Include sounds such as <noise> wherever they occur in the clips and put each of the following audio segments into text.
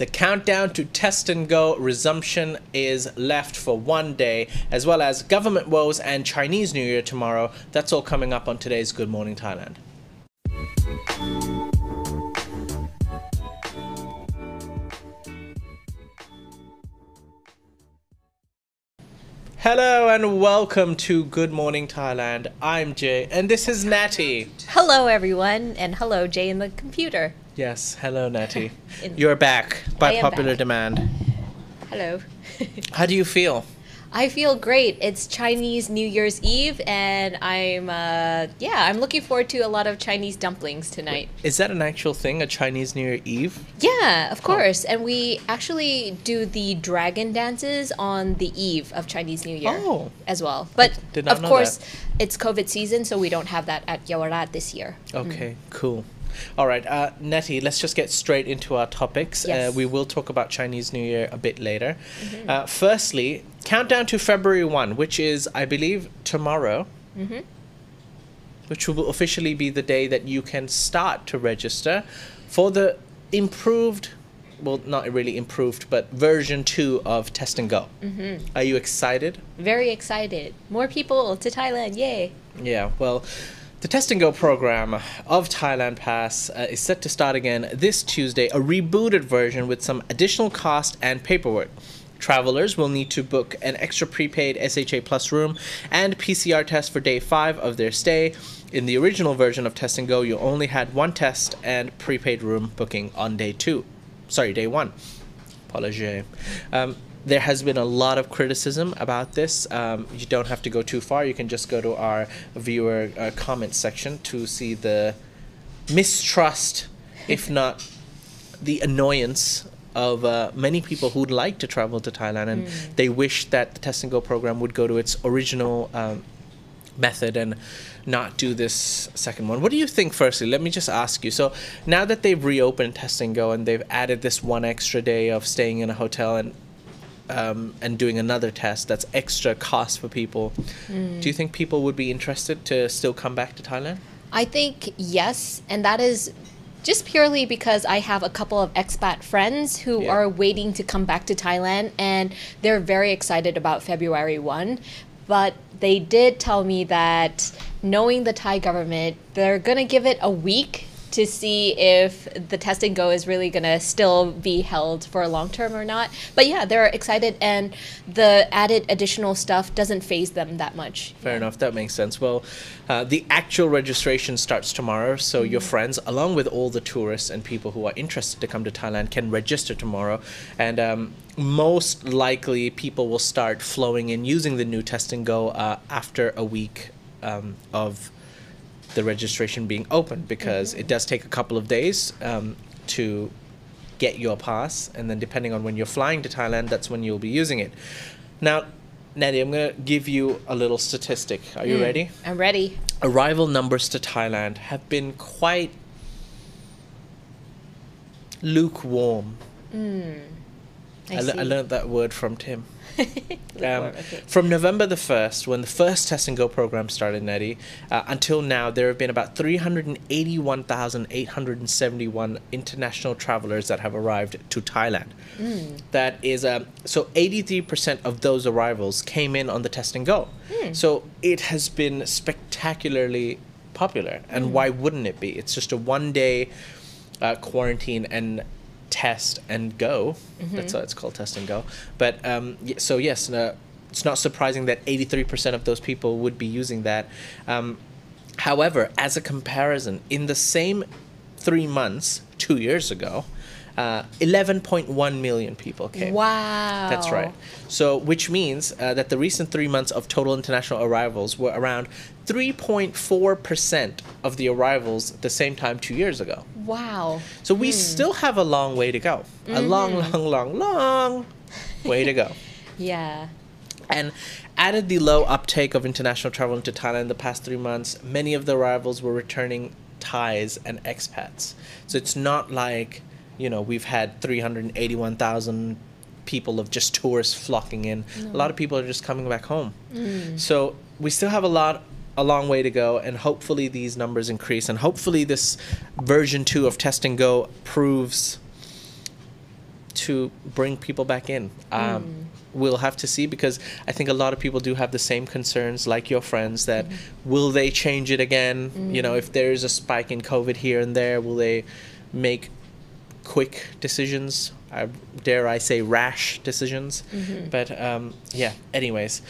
The countdown to test and go resumption is left for one day, as well as government woes and Chinese New Year tomorrow. That's all coming up on today's Good Morning Thailand. Hello and welcome to Good Morning Thailand. I'm Jay and this is Natty. Hello, everyone, and hello, Jay in the computer. Yes, hello Natty. <laughs> You're back by popular back. demand. Hello. <laughs> How do you feel? I feel great. It's Chinese New Year's Eve, and I'm uh, yeah, I'm looking forward to a lot of Chinese dumplings tonight. Is that an actual thing, a Chinese New Year Eve? Yeah, of course. And we actually do the dragon dances on the eve of Chinese New Year Oh. as well. But of course, that. it's COVID season, so we don't have that at Yawarat this year. Okay, cool. All right, uh, Natty, let's just get straight into our topics. Uh, we will talk about Chinese New Year a bit later. Uh, firstly, countdown to February 1, which is, I believe, tomorrow. Which will officially be the day that you can start to register for the improved, well, not really improved, but version 2 of Test and Go. Mm-hmm. Are you excited? Very excited. More people to Thailand. Yay. Yeah, well, the Test and Go program of Thailand Pass uh, is set to start again this Tuesday, a rebooted version with some additional cost and paperwork. Travelers will need to book an extra prepaid SHA Plus room and PCR test for day five of their stay. In the original version of Test and Go, you only had one test and prepaid room booking on day two. Sorry, day one. Apologies. Um, there has been a lot of criticism about this. Um, you don't have to go too far. You can just go to our viewer uh, comment section to see the mistrust, if not the annoyance of uh, many people who'd like to travel to Thailand and they wish that the Test and Go program would go to its original um, method and not do this second one. What do you think, firstly? Let me just ask you. So, now that they've reopened Test and Go and they've added this one extra day of staying in a hotel and um, and doing another test that's extra cost for people, do you think people would be interested to still come back to Thailand? I think yes, and that is just purely because I have a couple of expat friends who Yeah. are waiting to come back to Thailand and they're very excited about February 1. But they did tell me that knowing the Thai government, they're going to give it a week to see if the test and go is really going to still be held for a long term or not. But yeah, they're excited and the added additional stuff doesn't faze them that much. Fair enough, that makes sense. Well, uh, the actual registration starts tomorrow, so your friends, along with all the tourists and people who are interested to come to Thailand, can register tomorrow. And um, most likely, people will start flowing in using the new test and go uh, after a week um, of the registration being open because it does take a couple of days um, to get your pass, and then depending on when you're flying to Thailand, that's when you'll be using it. Now, Natty, I'm gonna give you a little statistic. Are you ready? I'm ready. Arrival numbers to Thailand have been quite lukewarm. I, I, le- I learned that word from Tim. <laughs> Um, okay. From November the 1st, when the first test and go program started, Natty, uh, until now, there have been about 381,871 international travelers that have arrived to Thailand. That is, um, so 83% of those arrivals came in on the test and go. So it has been spectacularly popular. And why wouldn't it be? It's just a one day uh, quarantine and test and go. That's why it's called test and go. But um, so yes, no, it's not surprising that 83% of those people would be using that. Um, however, as a comparison, in the same three months, two years ago, uh, 11.1 million people came. Wow. That's right. So, which means uh, that the recent three months of total international arrivals were around 3.4% of the arrivals at the same time two years ago. Wow. So, we still have a long way to go. A long, long, long, long way to go. <laughs> Yeah. And added the low uptake of international travel into Thailand in the past three months, many of the arrivals were returning Thais and expats. So it's not like, you know, we've had 381,000 people of just tourists flocking in. A lot of people are just coming back home. Mm. So we still have a lot a long way to go and hopefully these numbers increase and hopefully this version 2 of test and go proves to bring people back in. Um, mm. We'll have to see because I think a lot of people do have the same concerns, like your friends, that mm-hmm. will they change it again? You know, mm. if there is a spike in COVID here and there, will they make quick decisions? I, dare I say rash decisions? But um, yeah, anyways.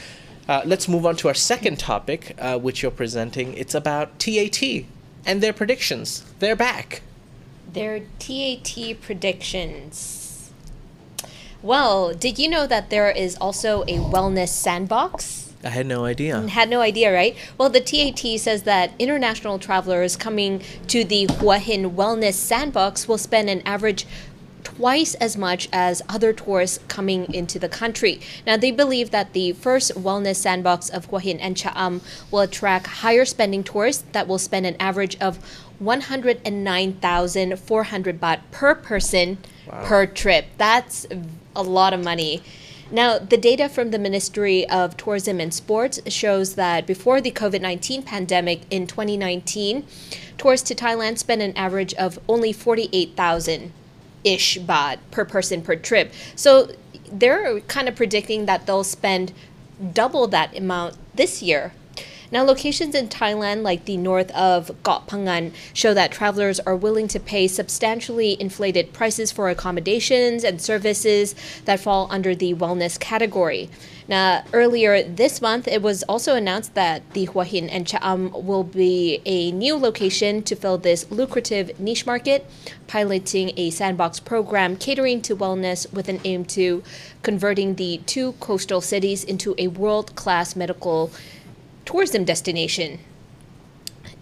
Uh, let's move on to our second topic, uh, which you're presenting. It's about TAT and their predictions. They're back. Their TAT predictions. Well, did you know that there is also a wellness sandbox? I had no idea. Mm, had no idea, right? Well, the TAT says that international travelers coming to the Hua Hin Wellness Sandbox will spend an average twice as much as other tourists coming into the country. Now, they believe that the first wellness sandbox of Hua Hin and Cha'am will attract higher spending tourists that will spend an average of 109,400 baht per person Wow. per trip. That's a lot of money. Now, the data from the Ministry of Tourism and Sports shows that before the COVID 19 pandemic in 2019, tourists to Thailand spent an average of only 48,000 ish baht per person per trip. So they're kind of predicting that they'll spend double that amount this year. Now, locations in Thailand, like the north of Phangan, show that travelers are willing to pay substantially inflated prices for accommodations and services that fall under the wellness category. Now, earlier this month, it was also announced that the Hua Hin and Cha'am will be a new location to fill this lucrative niche market, piloting a sandbox program catering to wellness with an aim to converting the two coastal cities into a world class medical tourism destination.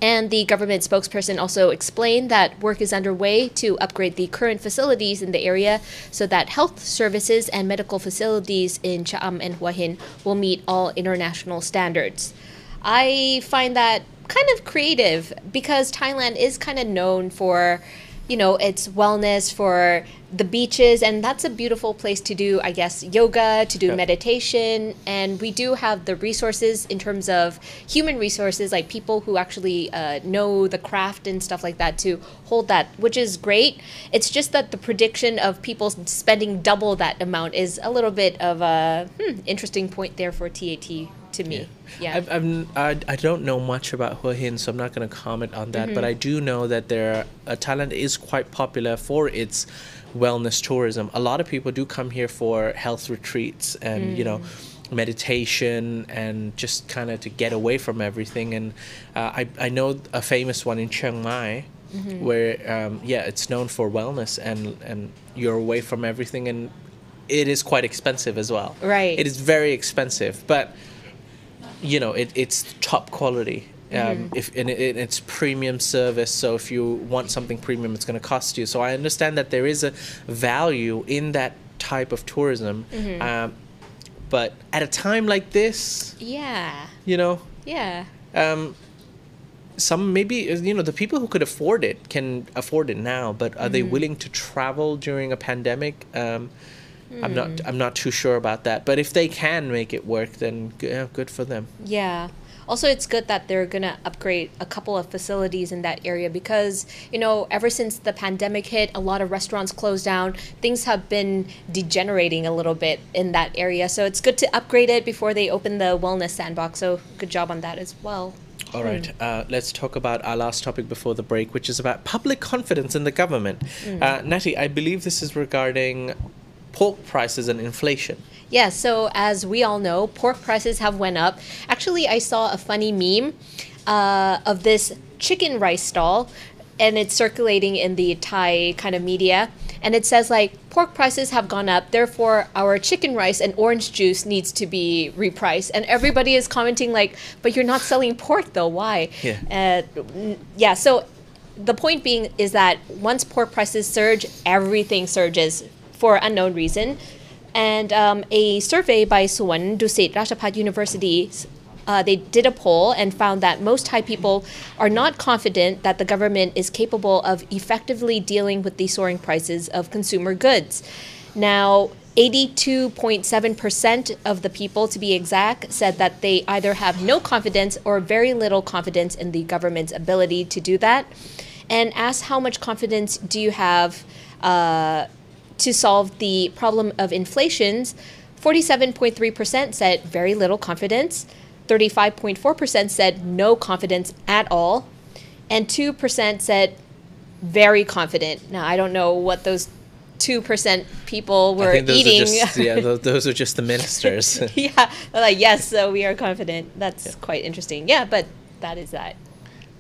And the government spokesperson also explained that work is underway to upgrade the current facilities in the area so that health services and medical facilities in Cha'am and Hua Hin will meet all international standards. I find that kind of creative because Thailand is kind of known for, you know, its wellness, for the beaches, and that's a beautiful place to do, I guess, yoga, to do Yep. meditation. And we do have the resources in terms of human resources, like people who actually uh, know the craft and stuff like that to hold that, which is great. It's just that the prediction of people spending double that amount is a little bit of a hmm, interesting point there for TAT to me. Yeah. I've, I've, n- I, I don't know much about Hua Hin, so I'm not going to comment on that. Mm-hmm. But I do know that there, uh, Thailand is quite popular for its wellness tourism. A lot of people do come here for health retreats and you know Mm. meditation and just kind of to get away from everything. And uh, I I know a famous one in Chiang Mai. Mm-hmm. Where um, yeah, it's known for wellness and and you're away from everything and it is quite expensive as well. Right. It is very expensive, but you know it, it's top quality um, if and it, it's premium service so if you want something premium it's going to cost you. So i understand that there is a value in that type of tourism um, but at a time like this yeah. you know? Yeah. um, some maybe you know the people who could afford it can afford it now but are they willing to travel during a pandemic? Um, i'm not i'm not too sure about that. But if they can make it work then g- yeah, good for them. Yeah. Also, it's good that they're going to upgrade a couple of facilities in that area because, you know, ever since the pandemic hit, a lot of restaurants closed down. Things have been degenerating a little bit in that area. So it's good to upgrade it before they open the wellness sandbox. So good job on that as well. All right, uh, let's talk about our last topic before the break, which is about public confidence in the government. Uh, Natty, I believe this is regarding pork prices and inflation. Yeah, so as we all know, pork prices have went up. Actually, I saw a funny meme uh, of this chicken rice stall, and it's circulating in the Thai kind of media. And it says like pork prices have gone up, therefore our chicken rice and orange juice needs to be repriced. And everybody is commenting like, "But you're not selling pork though. Why?" Yeah. Uh, yeah. So the point being is that once pork prices surge, everything surges for unknown reason. And um, a survey by Suan Dusit Rajabhat University, uh, they did a poll and found that most Thai people are not confident that the government is capable of effectively dealing with the soaring prices of consumer goods. Now, 82.7% of the people, to be exact, said that they either have no confidence or very little confidence in the government's ability to do that. And asked how much confidence do you have uh, to solve the problem of inflations, 47.3% said very little confidence, 35.4% said no confidence at all, and 2% said very confident. Now, I don't know what those 2% people were I think those eating. Are just, <laughs> yeah, those, those are just the ministers. <laughs> yeah, like, yes, so we are confident. That's quite interesting. Yeah, but that is that.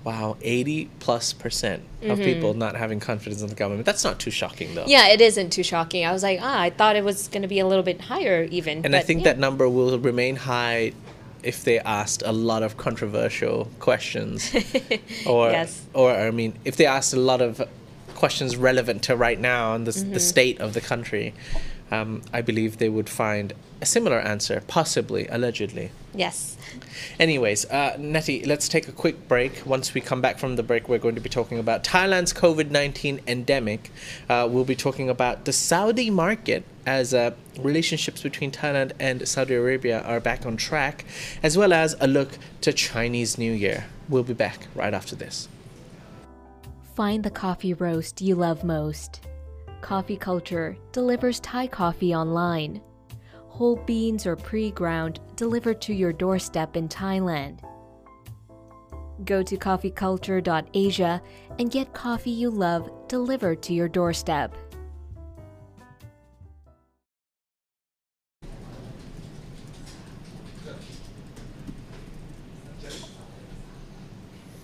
Wow, 80 plus percent of people not having confidence in the government. That's not too shocking, though. Mm-hmm. Yeah, it isn't too shocking. I was like, ah, I thought it was going to be a little bit higher even. And I think yeah. that number will remain high if they asked a lot of controversial questions. <laughs> or, Yes. or, I mean, if they asked a lot of questions relevant to right now and the, Mm-hmm. the state of the country, um, I believe they would find a similar answer, possibly, allegedly. Yes. Anyways, uh, Natty, let's take a quick break. Once we come back from the break, we're going to be talking about Thailand's COVID 19 endemic. Uh, we'll be talking about the Saudi market as uh, relationships between Thailand and Saudi Arabia are back on track, as well as a look to Chinese New Year. We'll be back right after this. Find the coffee roast you love most. Coffee Culture delivers Thai coffee online. Whole beans or pre ground delivered to your doorstep in Thailand. Go to coffeeculture.asia and get coffee you love delivered to your doorstep.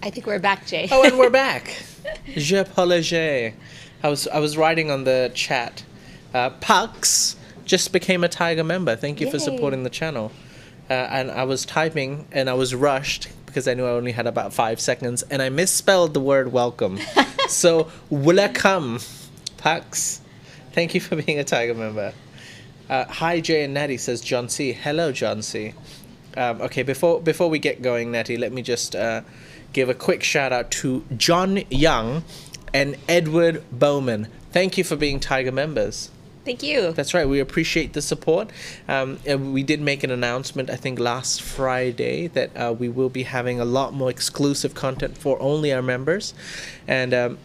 I think we're back, Jay. Oh, and we're <laughs> back. Je parle. I was I was writing on the chat. Uh, Pax just became a Tiger member. Thank you for supporting the channel. Uh, and I was typing and I was rushed because I knew I only had about five seconds and I misspelled the word welcome. <laughs> so welcome, Pax. Thank you for being a Tiger member. Uh, hi Jay and Natty says John C. Hello John C. Um, okay, before before we get going, Natty, let me just uh, give a quick shout out to John Young and Edward Bowman. Thank you for being Tiger members. Thank you. That's right. We appreciate the support. Um, we did make an announcement, I think, last Friday that uh, we will be having a lot more exclusive content for only our members, and um,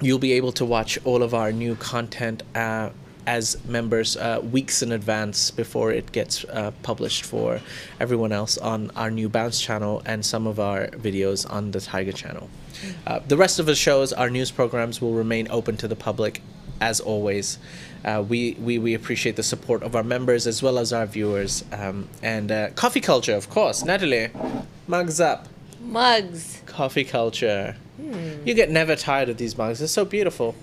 you'll be able to watch all of our new content. Uh, as members, uh, weeks in advance before it gets uh, published for everyone else on our new Bounce channel and some of our videos on the Tiger channel. Uh, the rest of the shows, our news programs, will remain open to the public as always. Uh, we, we, we appreciate the support of our members as well as our viewers. Um, and uh, coffee culture, of course. Natalie, mugs up. Mugs. Coffee culture. You get never tired of these mugs. They're so beautiful.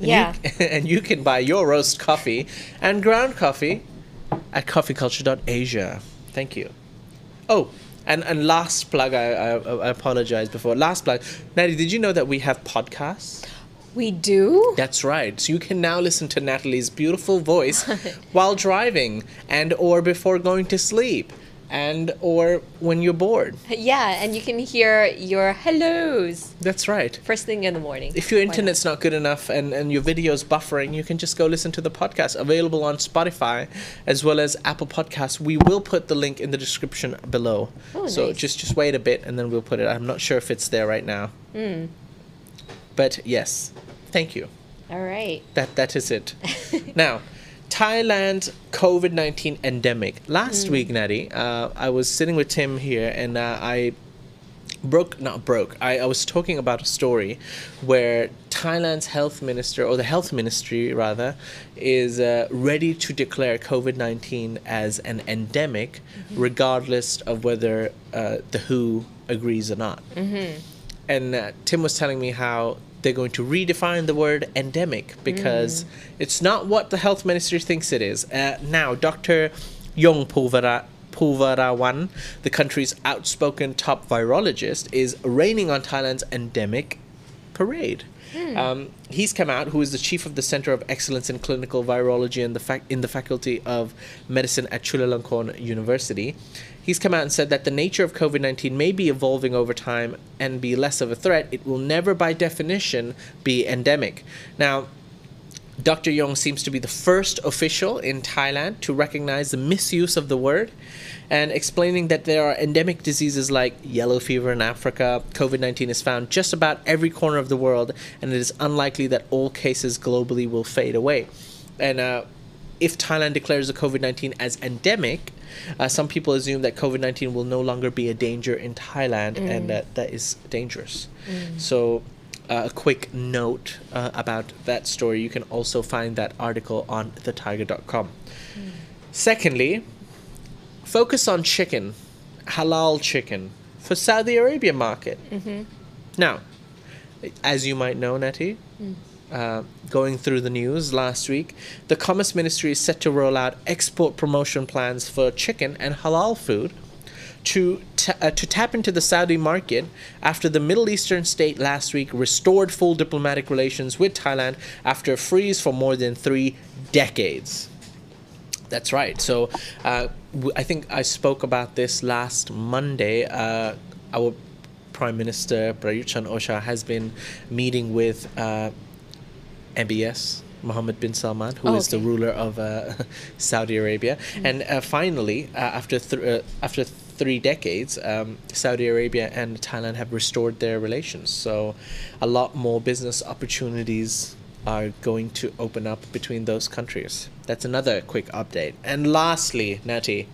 And you- Yeah. <laughs> and you can buy your roast coffee and ground coffee at coffeeculture.asia. Thank you. Oh, and, and last plug, I, I, I apologize before. Last plug. Natalie, did you know that we have podcasts? We do? That's right. So you can now listen to Natalie's beautiful voice <laughs> while driving and or before going to sleep and or when you're bored. Yeah, and you can hear your hellos That's right. first thing in the morning. If your Why not? internet's not good enough and, and your video's buffering, you can just go listen to the podcast available on Spotify as well as Apple Podcasts. We will put the link in the description below. Oh, so nice. just just wait a bit and then we'll put it. I'm not sure if it's there right now. Hmm. But yes. Thank you. All right. That that is it. <laughs> now, Thailand COVID nineteen endemic. Last week, Natty, uh, I was sitting with Tim here, and uh, I broke not broke. I, I was talking about a story where Thailand's health minister, or the health ministry rather, is uh, ready to declare COVID nineteen as an endemic, regardless of whether uh, the WHO agrees or not. And uh, Tim was telling me how they're going to redefine the word endemic because it's not what the health ministry thinks it is. Uh, now, Dr. Yong Pulvara. Poovorawan, the country's outspoken top virologist, is raining on Thailand's endemic parade. Um, he's come out, who is the chief of the Center of Excellence in Clinical Virology in the, fac- in the Faculty of Medicine at Chulalongkorn University. He's come out and said that the nature of COVID 19 may be evolving over time and be less of a threat. It will never, by definition, be endemic. Now, Dr. Yong seems to be the first official in Thailand to recognize the misuse of the word and explaining that there are endemic diseases like yellow fever in Africa. COVID 19 is found just about every corner of the world, and it is unlikely that all cases globally will fade away. and uh, if Thailand declares the COVID 19 as endemic, uh, some people assume that COVID 19 will no longer be a danger in Thailand and that that is dangerous. So, uh, a quick note uh, about that story you can also find that article on thetiger.com. Secondly, focus on chicken, halal chicken for Saudi Arabia market. Now, as you might know, Natty, uh, going through the news last week, the Commerce Ministry is set to roll out export promotion plans for chicken and halal food to uh, to tap into the Saudi market after the Middle Eastern state last week restored full diplomatic relations with Thailand after a freeze for more than three decades. That's right. So uh, I think I spoke about this last Monday. Uh, our Prime Minister Prayut Chan-o-cha has been meeting with uh, MBS. Mohammed bin Salman, who is Oh, the ruler of uh, <laughs> Saudi Arabia, and uh, finally, uh, after th- uh, after three decades, um, Saudi Arabia and Thailand have restored their relations. So, a lot more business opportunities are going to open up between those countries. That's another quick update. And lastly, Natty,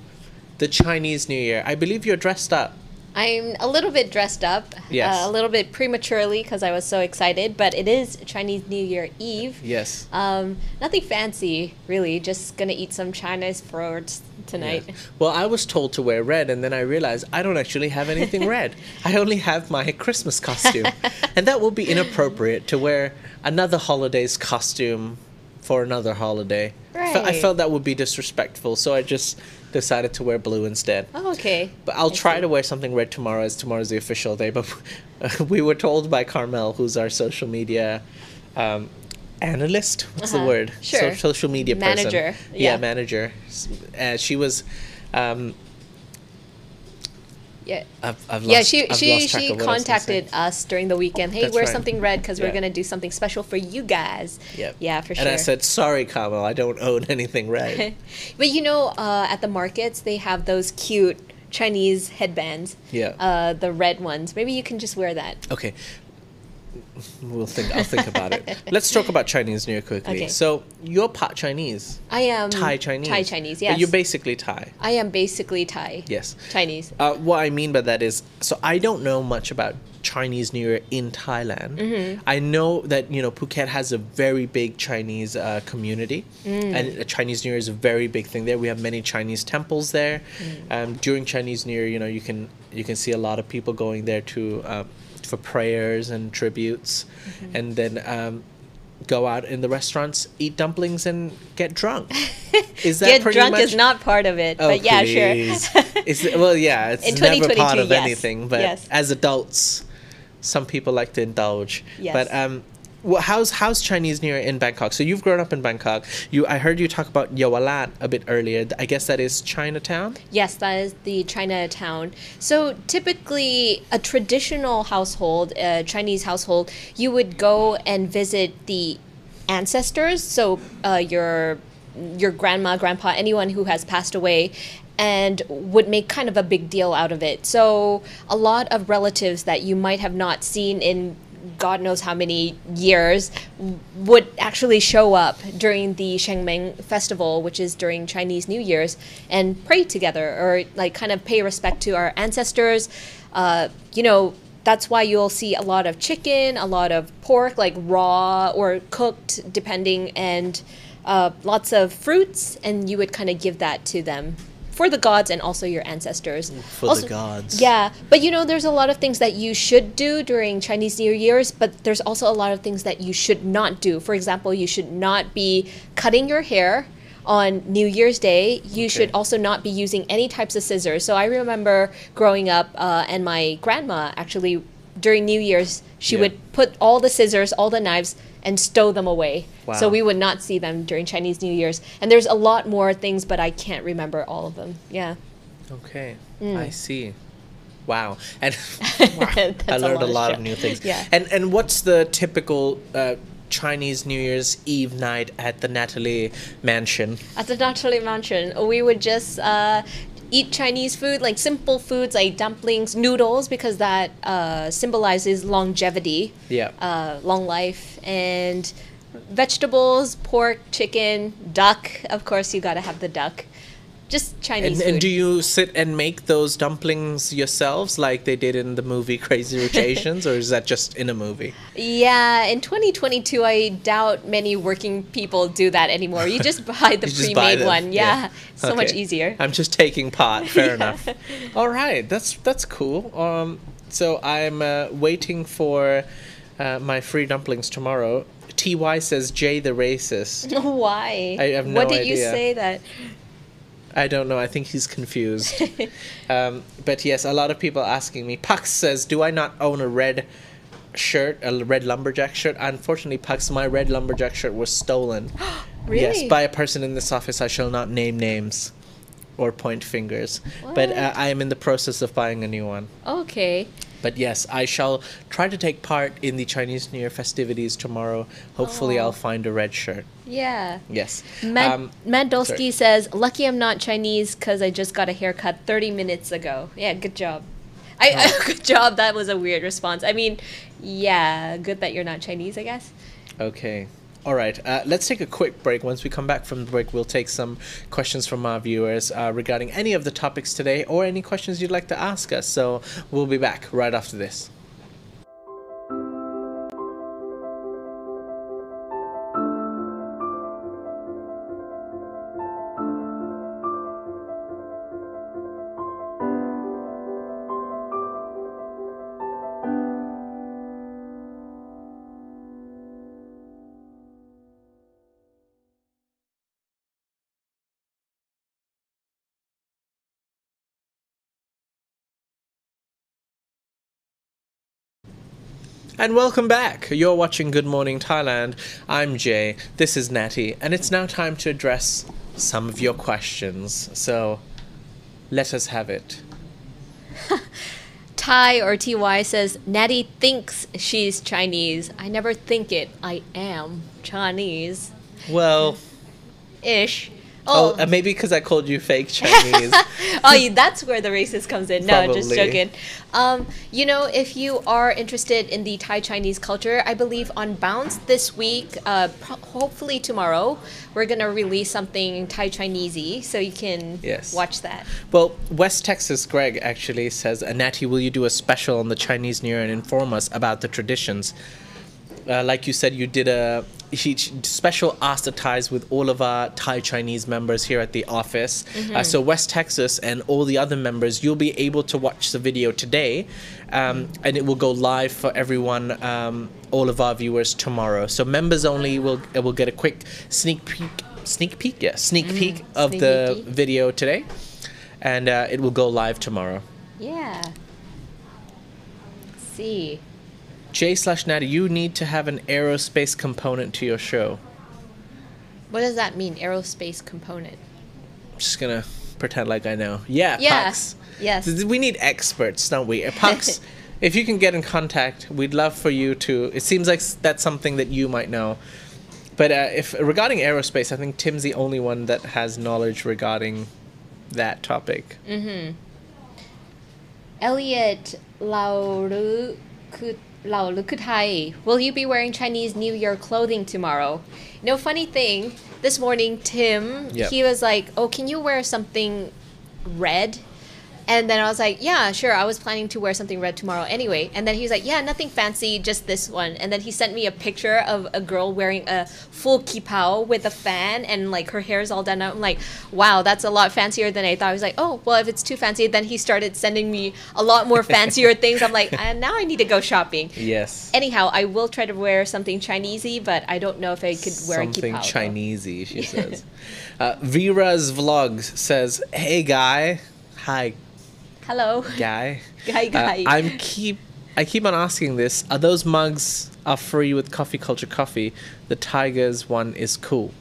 the Chinese New Year. I believe you're dressed up. I'm a little bit dressed up, Yes. uh, a little bit prematurely because I was so excited, but it is Chinese New Year Eve. Yes. Um, nothing fancy, really. Just gonna eat some Chinese fruits tonight. Yeah. Well, I was told to wear red, and then I realized I don't actually have anything red. <laughs> I only have my Christmas costume, <laughs> and that will be inappropriate to wear another holiday's costume for another holiday. Fe- I felt that would be disrespectful, so I just decided to wear blue instead. Oh, okay. But I'll I try see. to wear something red tomorrow, as tomorrow's the official day. But <laughs> we were told by Carmel, who's our social media um, analyst. What's the Uh-huh. word? Sure. So- social media person. Manager, Yeah, yeah. manager. Uh, she was. Um, Yeah. I've, I've Yeah, lost, she I've she lost track she of what I was gonna say. contacted us during the weekend. Hey, That's wear right. something red because Yeah. we're gonna do something special for you guys. Yep. Yeah, for sure. and. I said, "Sorry, Carmel, I don't own <laughs> anything red." <laughs> But you know, uh, at the markets they have those cute Chinese headbands. Yeah. Uh, the red ones. Maybe you can just wear that. okay, we'll think. I'll think about it. <laughs> Let's talk about Chinese New Year quickly. Okay. So you're part Chinese, I am Thai Chinese. Thai Chinese. But you're basically Thai. I am basically Thai. Yes. Chinese. Uh, what I mean by that is, so I don't know much about Chinese New Year in Thailand. Mm-hmm. I know that you know Phuket has a very big Chinese uh, community, Mm. and uh, Chinese New Year is a very big thing there. We have many Chinese temples there. Mm. Um, during Chinese New Year, you know, you can you can see a lot of people going there to uh, for prayers and tributes, Mm-hmm. and then. Um, Go out in the restaurants, eat dumplings, and get drunk. <laughs> Is that Get drunk much? is not part of it, Oh, but yeah, please. sure. <laughs> Is it- well, yeah, it's In never part of yes. anything. But Yes. as adults, some people like to indulge. Yes. But um, well, how's how's Chinese New Year in Bangkok? So you've grown up in Bangkok. You, I heard you talk about Yawalat a bit earlier. I guess that is Chinatown. Yes, that is the Chinatown. So typically, a traditional household, a Chinese household, you would go and visit the ancestors. So uh, your your grandma, grandpa, anyone who has passed away, and would make kind of a big deal out of it. So a lot of relatives that you might have not seen in God knows how many years would actually show up during the Shengmeng festival, which is during Chinese New Year's, and pray together or like kind of pay respect to our ancestors. Uh, you know, that's why you'll see a lot of chicken, a lot of pork, like raw or cooked, depending, and uh, lots of fruits, and you would kind of give that to them for the gods and also your ancestors. For the gods. Yeah, but you know, there's a lot of things that you should do during Chinese New Year's, but there's also a lot of things that you should not do. For example, you should not be cutting your hair on New Year's Day. You should also not be using any types of scissors. So I remember growing up, uh, and my grandma actually during New Year's she Yeah. would put all the scissors, all the knives, and stow them away. So we would not see them during Chinese New Year's. And there's a lot more things, but I can't remember all of them. Yeah. Okay, Mm. I see. Wow, and <laughs> <laughs> wow, I a learned a lot of lot of new things. Yeah. And and what's the typical uh, Chinese New Year's Eve night at the Natalie Mansion? At the Natalie Mansion, we would just uh, eat Chinese food, like simple foods like dumplings, noodles, because that uh, symbolizes longevity, Yeah. uh, long life, and vegetables, pork, chicken, duck. Of course, you gotta have the duck. Just Chinese And, food. and do you sit and make those dumplings yourselves like they did in the movie Crazy Rich Asians, or is that just in a movie? yeah, in 2022, I doubt many working people do that anymore. You just buy <laughs> the You just buy pre-made one. Yeah, so much easier. I'm just taking part. <laughs> Fair enough. All right, that's that's cool. Um, so I'm uh, waiting for uh, my free dumplings tomorrow. Ty says Jay the racist. <laughs> Why? I have no idea. what did you say that? I don't know. I think he's confused. <laughs> um, but yes, a lot of people asking me. Pux says, "Do I not own a red shirt, a red lumberjack shirt?" Unfortunately, Pux, my red lumberjack shirt was stolen. <gasps> Really? Yes, by a person in this office. I shall not name names or point fingers. But uh, I am in the process of buying a new one. Okay. But yes, I shall try to take part in the Chinese New Year festivities tomorrow. Hopefully, Oh. I'll find a red shirt. Yeah. Yes. Mad- Um, Mandolsky sorry. says, "Lucky I'm not Chinese because I just got a haircut 30 minutes ago." Yeah, good job. I, Oh. <laughs> good job. That was a weird response. I mean, yeah, good that you're not Chinese. I guess. Okay. All right. Uh, let's take a quick break. Once we come back from the break, we'll take some questions from our viewers uh, regarding any of the topics today or any questions you'd like to ask us. So we'll be back right after this. And welcome back. You're watching Good Morning Thailand. I'm Jay. This is Natty, and it's now time to address some of your questions. So let us have it. <laughs> Ty or Ty says, Natty thinks she's Chinese. I never think it. I am Chinese. Well, Ish. Oh, Oh, uh, maybe because I called you fake <laughs> Chinese. oh, that's where the racist comes in. No, just joking. Um, you know, if you are interested in the Thai Chinese culture, I believe on Bounce this week, uh, pro- hopefully tomorrow, we're gonna release something Thai Chinesey, so you can Yes. watch that. Well, West Texas Greg actually says, Natty, will you do a special on the Chinese New Year and inform us about the traditions? Uh, like you said, you did a he, special Ask the Thais with all of our Thai Chinese members here at the office. Uh, so West Texas and all the other members, you'll be able to watch the video today, um, and it will go live for everyone, um, all of our viewers tomorrow. So members only will will get a quick sneak peek, sneak peek, yeah, sneak peek of the video today, and uh, it will go live tomorrow. Yeah. Let's see. J slash Natty, you need to have an aerospace component to your show. What does that mean? Aerospace component. I'm just gonna pretend like I know. Yeah, Yeah. Pux. Yes. We need experts, don't we? <laughs> Pux, if you can get in contact, we'd love for you to. It seems like that's something that you might know. But uh, if regarding aerospace, I think Tim's the only one that has knowledge regarding that topic. Elliot Lauru Ku- Lauru Kutai, will you be wearing Chinese New Year clothing tomorrow? No funny thing, this morning Tim, Yep. he was like, "Oh, can you wear something red?" And then I was like, "Yeah, sure. I was planning to wear something red tomorrow anyway." And then he was like, "Yeah, nothing fancy, just this one." And then he sent me a picture of a girl wearing a full qipao with a fan and like her hair is all done up. I'm like, "Wow, that's a lot fancier than I thought." I was like, "Oh, well, if it's too fancy." Then he started sending me a lot more <laughs> fancier things. I'm like, uh, "Now I need to go shopping." Yes. Anyhow, I will try to wear something Chinesey, but I don't know if I could wear Something a qipao. though. Chinesey, she <laughs> says. uh, Vira's vlogs says, "Hey guy, hi Hello. guy. <laughs> Guy, Uh, guy. I'm keep I keep on asking this. Are those mugs are free with Coffee Culture Coffee? The Tigers one is cool.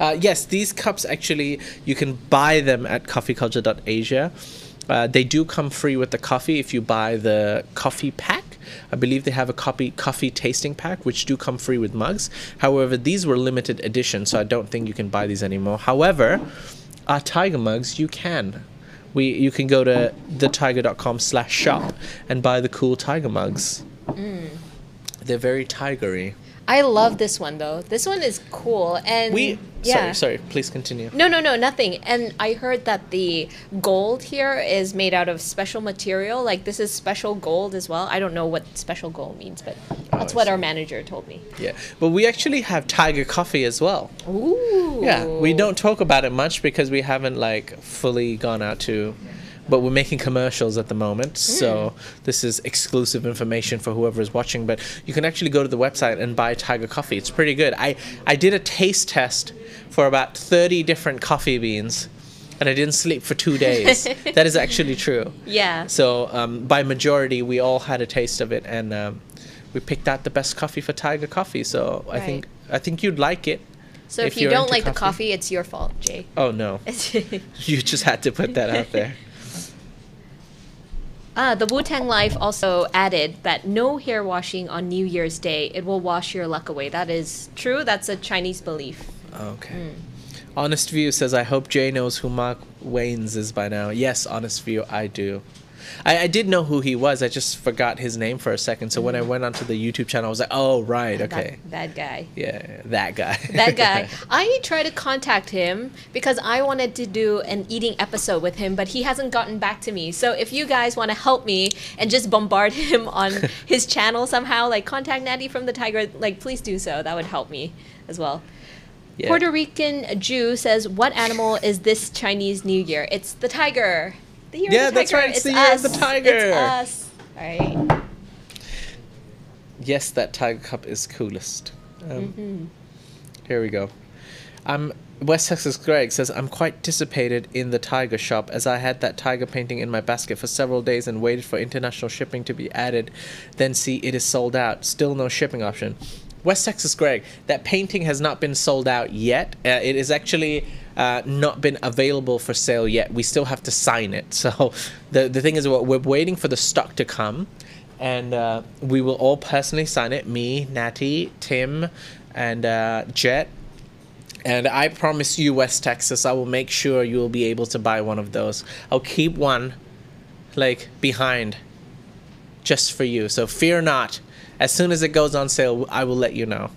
Uh, yes, these cups actually you can buy them at coffeeculture.asia. Uh, they do come free with the coffee if you buy the coffee pack. I believe they have a coffee coffee tasting pack, which do come free with mugs. However, these were limited edition, so I don't think you can buy these anymore. However, our tiger mugs you can we you can go to thetiger.com slash shop and buy the cool tiger mugs. Mm. They're very tigery I love this one though. This one is cool and We yeah. sorry, sorry, please continue. No, no, no, nothing. And I heard that the gold here is made out of special material. Like this is special gold as well. I don't know what special gold means, but oh, that's I what our manager told me. Yeah. But we actually have Tiger Coffee as well. Ooh. Yeah. We don't talk about it much because we haven't like fully gone out to but we're making commercials at the moment. So this is exclusive information for whoever is watching, but you can actually go to the website and buy Tiger Coffee. It's pretty good. I I did a taste test for about 30 different coffee beans and I didn't sleep for 2 days. <laughs> that is actually true. Yeah. So um, by majority, we all had a taste of it, and um, we picked out the best coffee for Tiger Coffee. So I think I think you'd like it. So if, if you don't like the coffee. coffee, it's your fault, Jay. Oh no, <laughs> you just had to put that out there. <laughs> Ah, the Wu Tang Life also added that no hair washing on New Year's Day. It will wash your luck away. That is true. That's a Chinese belief. Okay. Honest View says, I hope Jay knows who Mark Wiens is by now. Yes, Honest View, I do. I, I did know who he was. I just forgot his name for a second. So when I mm. went onto the YouTube channel, I was like, oh, right, okay. That, that guy. Yeah, that guy. that guy. <laughs> I tried to contact him because I wanted to do an eating episode with him, but he hasn't gotten back to me. So if you guys want to help me and just bombard <laughs> him on <laughs> his channel somehow, like contact Natty from the Tiger, like please do so. That would help me as well. Yeah. Puerto Rican Jew says, "What animal is this Chinese New Year? It's the tiger. The year Yeah, of the that's tiger. right, it's It's the year of the tiger. It's us. All right. yes, that Tiger Cup is coolest. Um, Mm-hmm. Here we go. Um, West Texas Greg says, I'm quite dissipated in the tiger shop as I had that tiger painting in my basket for several days and waited for international shipping to be added. Then see it is sold out. Still no shipping option. West Texas Greg, that painting has not been sold out yet. Uh, it is actually uh, not been available for sale yet. We still have to sign it. <laughs> So the, the thing is, we're, waiting for the stock to come and uh, we will all personally sign it. Me, Natty, Tim, and uh, Jet. And I promise you, West Texas, I will make sure you will be able to buy one of those. I'll keep one, like behind, just for you. So fear not. As soon as it goes on sale, I will let you know.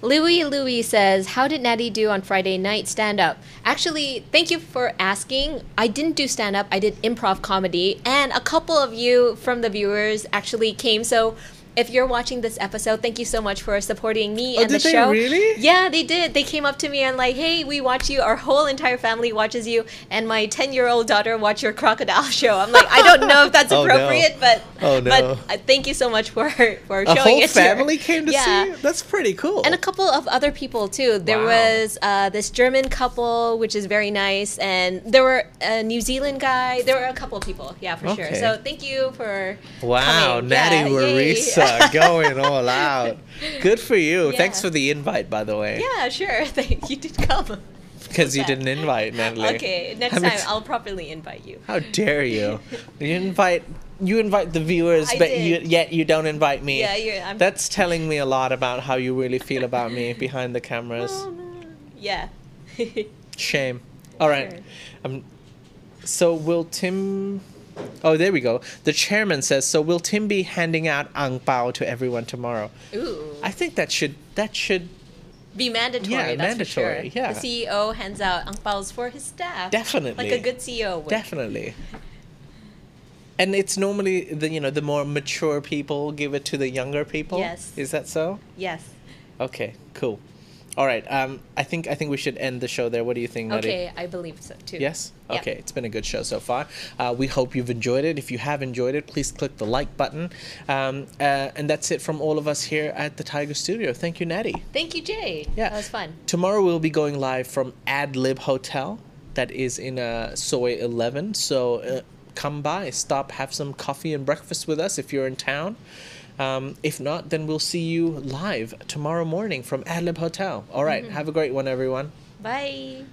Louis Louis says, How did Natty do on Friday night stand up? Actually, thank you for asking. I didn't do stand up, I did improv comedy, and a couple of you from the viewers actually came. So if you're watching this episode, thank you so much for supporting me Oh, and the show. really? Yeah, they did. They came up to me and like, hey, we watch you. Our whole entire family watches you, and my ten-year-old daughter watch your crocodile <laughs> show. I'm like, I don't know if that's <laughs> Oh, no. appropriate, but Oh, no. but uh, thank you so much for for A showing whole it. family came to yeah. see you? That's pretty cool. And a couple of other people too. There Wow. was uh, this German couple, which is very nice, and there were a New Zealand guy. There were a couple of people, yeah, for sure. So thank you for Wow, coming. Natty Yeah. <laughs> Going all out. Good for you. Thanks for the invite, by the way. yeah, sure. <laughs> Thank you did come. <laughs> Because you didn't invite Natalie. Okay, next I'm time I'll properly invite you. How dare you? You invite you invite the viewers, I but you, yet you don't invite me. Yeah, you're. I'm, That's telling me a lot about how you really feel about me behind the cameras. Oh, no. Yeah. Shame. All right. Sure. Um, so will Tim? Oh, there we go. The chairman says, "So will Tim be handing out ang pao to everyone tomorrow?" Ooh. I think that should that should Be mandatory. Yeah, that's mandatory, For sure. yeah. The CEO hands out ang paos for his staff. definitely Like a good CEO would. definitely. And it's normally the you know the more mature people give it to the younger people. Yes. Is that so? Yes. Okay. Cool. All right. Um, I think I think we should end the show there. What do you think, Nutty? Okay, I believe so too. Yes? Yeah. Okay, it's been a good show so far. Uh, we hope you've enjoyed it. If you have enjoyed it, please click the like button. Um, uh, and that's it from all of us here at the Tiger Studio. Thank you, Natty. Thank you, Jay. Yeah. That was fun. Tomorrow we'll be going live from Adlib Hotel, that is in uh, Soi 11. So uh, come by, stop, have some coffee and breakfast with us if you're in town. Um, if not, then we'll see you live tomorrow morning from Adlib Hotel. All right, have a great one, everyone. Bye.